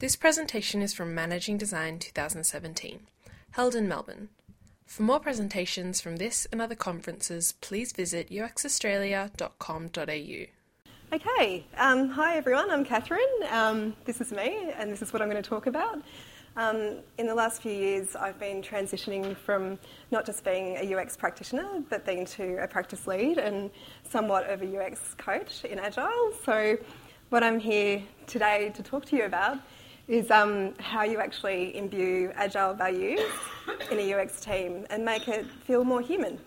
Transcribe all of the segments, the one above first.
This presentation is from Managing Design 2017, held in Melbourne. For more presentations from this and other conferences, please visit uxaustralia.com.au. Okay, um, hi everyone, I'm Catherine. Um, this is me, and this is what I'm going to talk about. Um, in the last few years, I've been transitioning from not just being a UX practitioner, but being to a practice lead and somewhat of a UX coach in Agile. So, what I'm here today to talk to you about is um, how you actually imbue Agile values in a UX team and make it feel more human.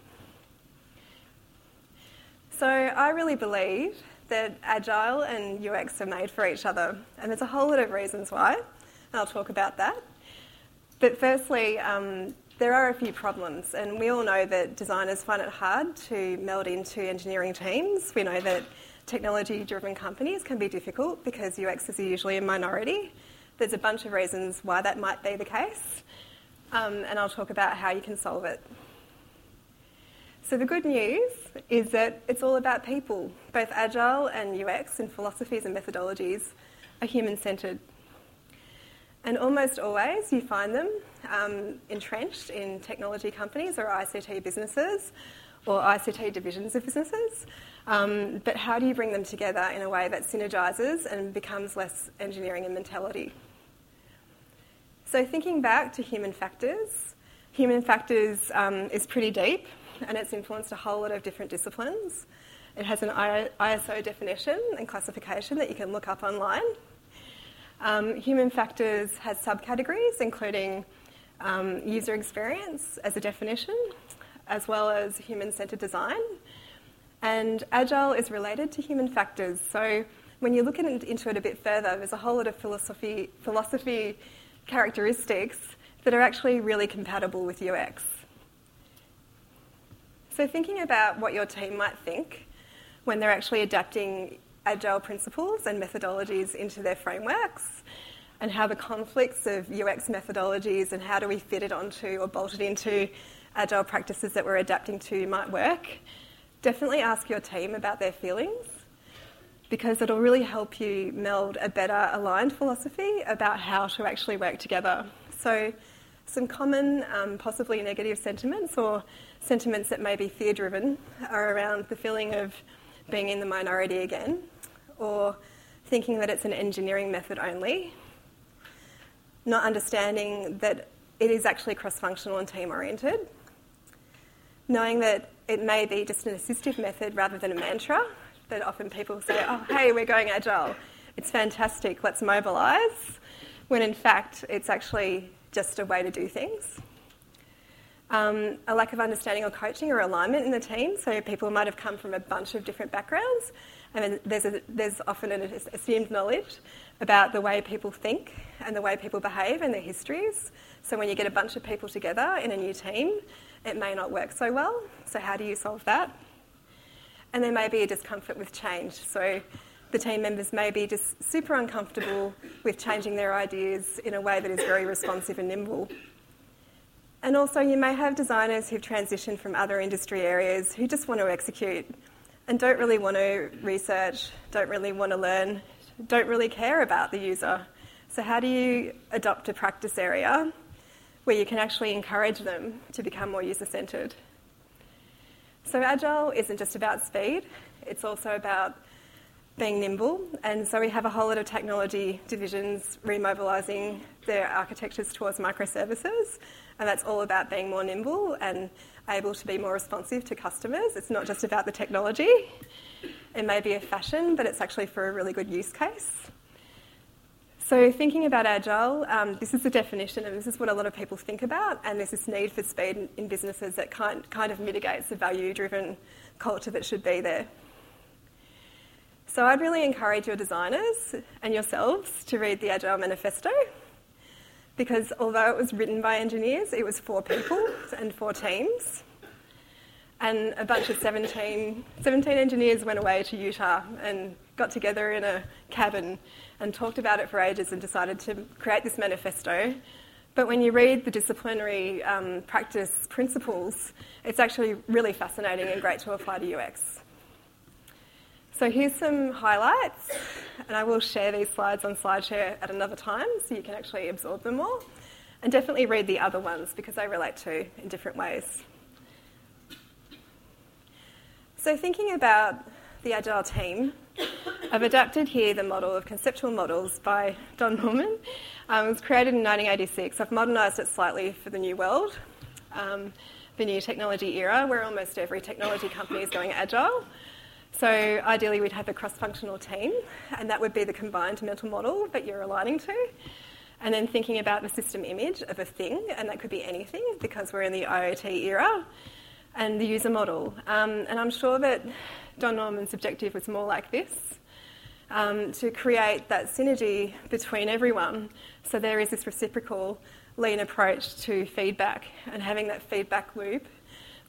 So, I really believe that Agile and UX are made for each other, and there's a whole lot of reasons why and I'll talk about that. But firstly, um, there are a few problems, and we all know that designers find it hard to meld into engineering teams. We know that technology driven companies can be difficult because UXs are usually a minority. There's a bunch of reasons why that might be the case, um, and I'll talk about how you can solve it. So, the good news is that it's all about people. Both Agile and UX and philosophies and methodologies are human centred. And almost always you find them um, entrenched in technology companies or ICT businesses or ICT divisions of businesses. Um, but how do you bring them together in a way that synergises and becomes less engineering and mentality? So, thinking back to human factors, human factors um, is pretty deep and it's influenced a whole lot of different disciplines. It has an ISO definition and classification that you can look up online. Um, human factors has subcategories, including um, user experience as a definition, as well as human centered design. And Agile is related to human factors. So when you look into it a bit further, there's a whole lot of philosophy, philosophy characteristics that are actually really compatible with UX. So, thinking about what your team might think when they're actually adapting agile principles and methodologies into their frameworks and how the conflicts of UX methodologies and how do we fit it onto or bolt it into agile practices that we're adapting to might work, definitely ask your team about their feelings because it'll really help you meld a better aligned philosophy about how to actually work together. So, some common, um, possibly negative sentiments or sentiments that may be fear driven are around the feeling of being in the minority again, or thinking that it's an engineering method only, not understanding that it is actually cross functional and team oriented, knowing that it may be just an assistive method rather than a mantra, that often people say, oh, hey, we're going agile, it's fantastic, let's mobilise, when in fact it's actually just a way to do things. Um, a lack of understanding or coaching or alignment in the team. So people might have come from a bunch of different backgrounds, and there's, there's often an assumed knowledge about the way people think and the way people behave and their histories. So when you get a bunch of people together in a new team, it may not work so well. So how do you solve that? And there may be a discomfort with change. So the team members may be just super uncomfortable with changing their ideas in a way that is very responsive and nimble. And also, you may have designers who've transitioned from other industry areas who just want to execute and don't really want to research, don't really want to learn, don't really care about the user. So, how do you adopt a practice area where you can actually encourage them to become more user centered? So, Agile isn't just about speed, it's also about being nimble. And so, we have a whole lot of technology divisions remobilising their architectures towards microservices and that's all about being more nimble and able to be more responsive to customers. It's not just about the technology. It may be a fashion, but it's actually for a really good use case. So, thinking about agile, um, this is the definition, and this is what a lot of people think about. And there's this need for speed in businesses that kind, kind of mitigates the value driven culture that should be there. So, I'd really encourage your designers and yourselves to read the Agile Manifesto because although it was written by engineers, it was for people and for teams. And a bunch of 17, 17 engineers went away to Utah and got together in a cabin and talked about it for ages and decided to create this manifesto. But when you read the disciplinary um, practice principles, it's actually really fascinating and great to apply to UX. So here's some highlights, and I will share these slides on SlideShare at another time so you can actually absorb them all. And definitely read the other ones because they relate to in different ways. So, thinking about the Agile team, I've adapted here the model of conceptual models by Don Norman. Um, it was created in 1986. I've modernised it slightly for the new world, um, the new technology era, where almost every technology company is going agile. So ideally, we'd have a cross-functional team, and that would be the combined mental model that you're aligning to. And then thinking about the system image of a thing, and that could be anything because we're in the IoT era, and the user model. Um, and I'm sure that Don Norman's objective was more like this. Um, to create that synergy between everyone. So there is this reciprocal lean approach to feedback and having that feedback loop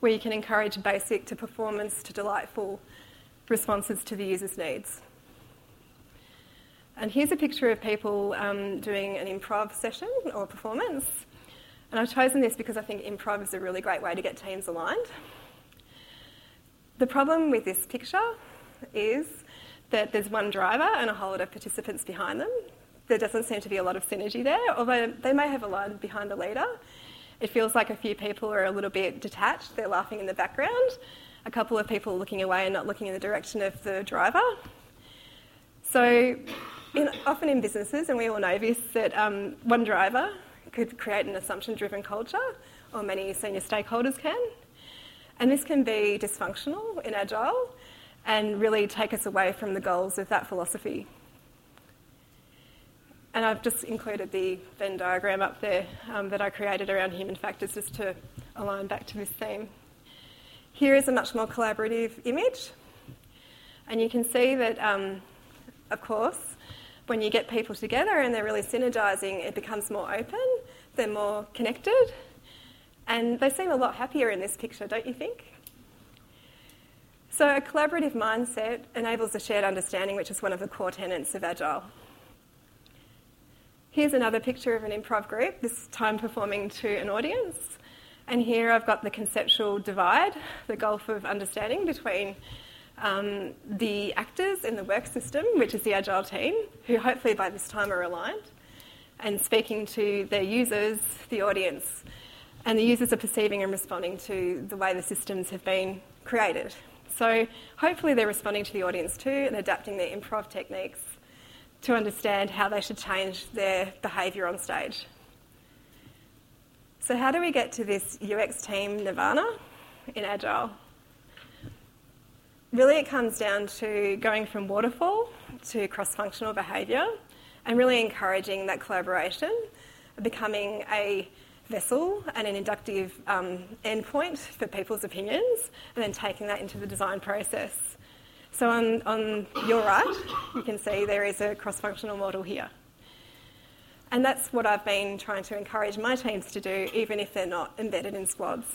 where you can encourage basic to performance to delightful responses to the user's needs. And here's a picture of people um, doing an improv session or performance. And I've chosen this because I think improv is a really great way to get teams aligned. The problem with this picture is that there's one driver and a whole lot of participants behind them. There doesn't seem to be a lot of synergy there, although they may have a line behind the leader. It feels like a few people are a little bit detached, they're laughing in the background, a couple of people looking away and not looking in the direction of the driver. So, in, often in businesses, and we all know this, that um, one driver could create an assumption driven culture, or many senior stakeholders can. And this can be dysfunctional in Agile and really take us away from the goals of that philosophy. And I've just included the Venn diagram up there um, that I created around human factors just to align back to this theme. Here is a much more collaborative image, and you can see that, um, of course, when you get people together and they're really synergising, it becomes more open, they're more connected, and they seem a lot happier in this picture, don't you think? So, a collaborative mindset enables a shared understanding, which is one of the core tenets of Agile. Here's another picture of an improv group, this time performing to an audience. And here I've got the conceptual divide, the gulf of understanding between um, the actors in the work system, which is the Agile team, who hopefully by this time are aligned, and speaking to their users, the audience. And the users are perceiving and responding to the way the systems have been created. So hopefully they're responding to the audience too and adapting their improv techniques to understand how they should change their behaviour on stage. So, how do we get to this UX team nirvana in Agile? Really, it comes down to going from waterfall to cross functional behaviour and really encouraging that collaboration, becoming a vessel and an inductive um, endpoint for people's opinions, and then taking that into the design process. So, on, on your right, you can see there is a cross functional model here. And that's what I've been trying to encourage my teams to do, even if they're not embedded in squads.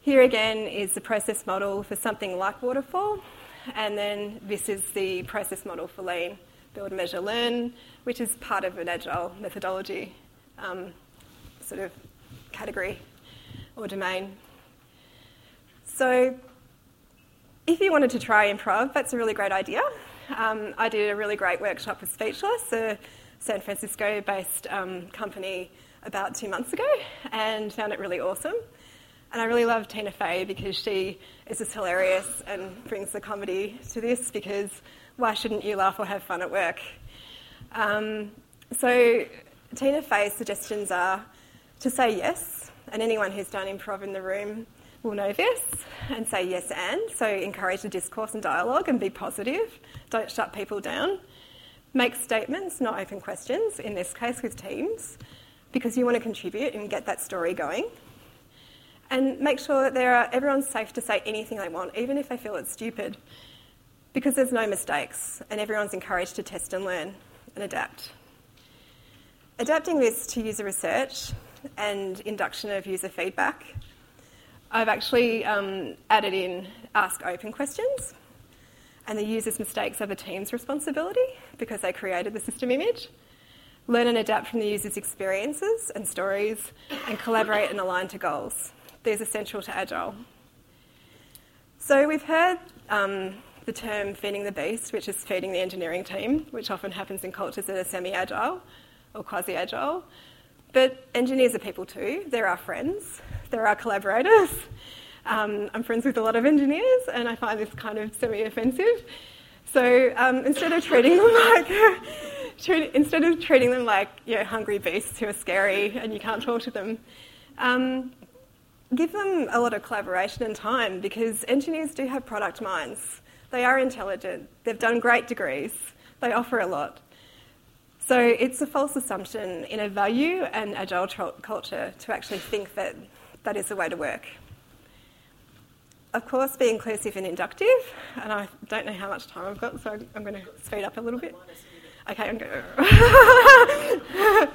Here again is the process model for something like waterfall, and then this is the process model for lean, build, measure, learn, which is part of an agile methodology um, sort of category or domain. So, if you wanted to try improv, that's a really great idea. Um, I did a really great workshop with Speechless, a San Francisco based um, company about two months ago and found it really awesome. And I really love Tina Fey because she is just hilarious and brings the comedy to this because why shouldn't you laugh or have fun at work? Um, so, Tina Fey's suggestions are to say yes, and anyone who's done improv in the room will know this, and say yes and. So, encourage the discourse and dialogue and be positive. Don't shut people down. Make statements, not open questions, in this case with teams, because you want to contribute and get that story going. And make sure that are, everyone's safe to say anything they want, even if they feel it's stupid, because there's no mistakes and everyone's encouraged to test and learn and adapt. Adapting this to user research and induction of user feedback, I've actually um, added in ask open questions and the user's mistakes are the team's responsibility because they created the system image. Learn and adapt from the user's experiences and stories, and collaborate and align to goals. These are essential to Agile. So we've heard um, the term feeding the beast, which is feeding the engineering team, which often happens in cultures that are semi agile or quasi agile. But engineers are people too. They're our friends, they're our collaborators. Um, I'm friends with a lot of engineers, and I find this kind of semi offensive. So um, instead of treating them like instead of treating them like you know, hungry beasts who are scary and you can't talk to them, um, give them a lot of collaboration and time because engineers do have product minds. They are intelligent, they've done great degrees, they offer a lot. So it's a false assumption in a value and agile culture to actually think that that is the way to work. Of course, be inclusive and inductive, and I don't know how much time I've got, so I'm going to speed up a little bit. Okay, I'm going to.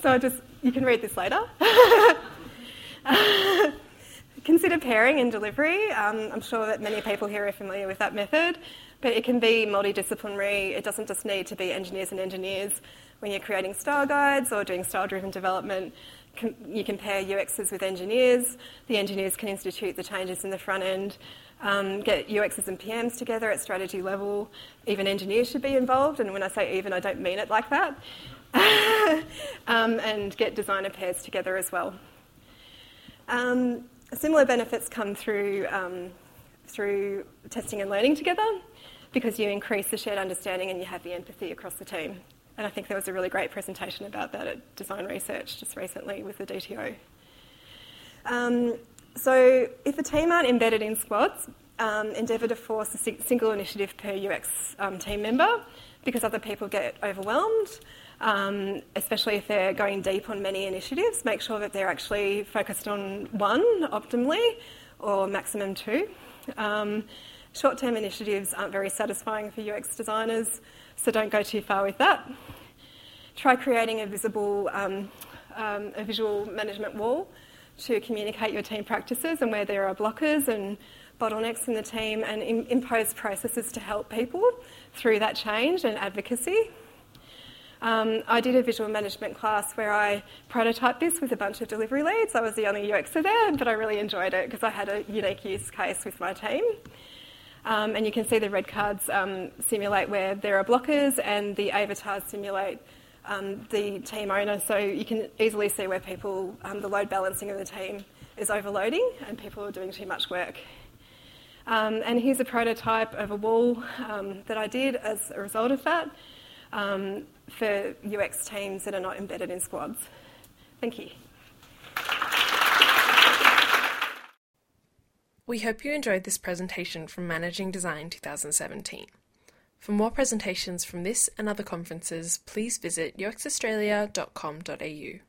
so I just, you can read this later. Consider pairing in delivery. Um, I'm sure that many people here are familiar with that method, but it can be multidisciplinary. It doesn't just need to be engineers and engineers. When you're creating style guides or doing style driven development, you can pair UXs with engineers. The engineers can institute the changes in the front end, um, get UXs and PMs together at strategy level. Even engineers should be involved, and when I say even, I don't mean it like that. um, and get designer pairs together as well. Um, similar benefits come through, um, through testing and learning together because you increase the shared understanding and you have the empathy across the team. And I think there was a really great presentation about that at Design Research just recently with the DTO. Um, so, if a team aren't embedded in squads, um, endeavour to force a single initiative per UX um, team member because other people get overwhelmed um, especially if they're going deep on many initiatives, make sure that they're actually focused on one optimally or maximum two. Um, Short term initiatives aren't very satisfying for UX designers, so don't go too far with that. Try creating a visible, um, um, a visual management wall to communicate your team practices and where there are blockers and bottlenecks in the team and impose processes to help people through that change and advocacy. Um, I did a visual management class where I prototyped this with a bunch of delivery leads. I was the only UXer there, but I really enjoyed it because I had a unique use case with my team. Um, and you can see the red cards um, simulate where there are blockers, and the avatars simulate um, the team owner. So you can easily see where people, um, the load balancing of the team is overloading, and people are doing too much work. Um, and here's a prototype of a wall that I did as a result of that um, for UX teams that are not embedded in squads. Thank you. We hope you enjoyed this presentation from Managing Design 2017. For more presentations from this and other conferences, please visit uxaustralia.com.au.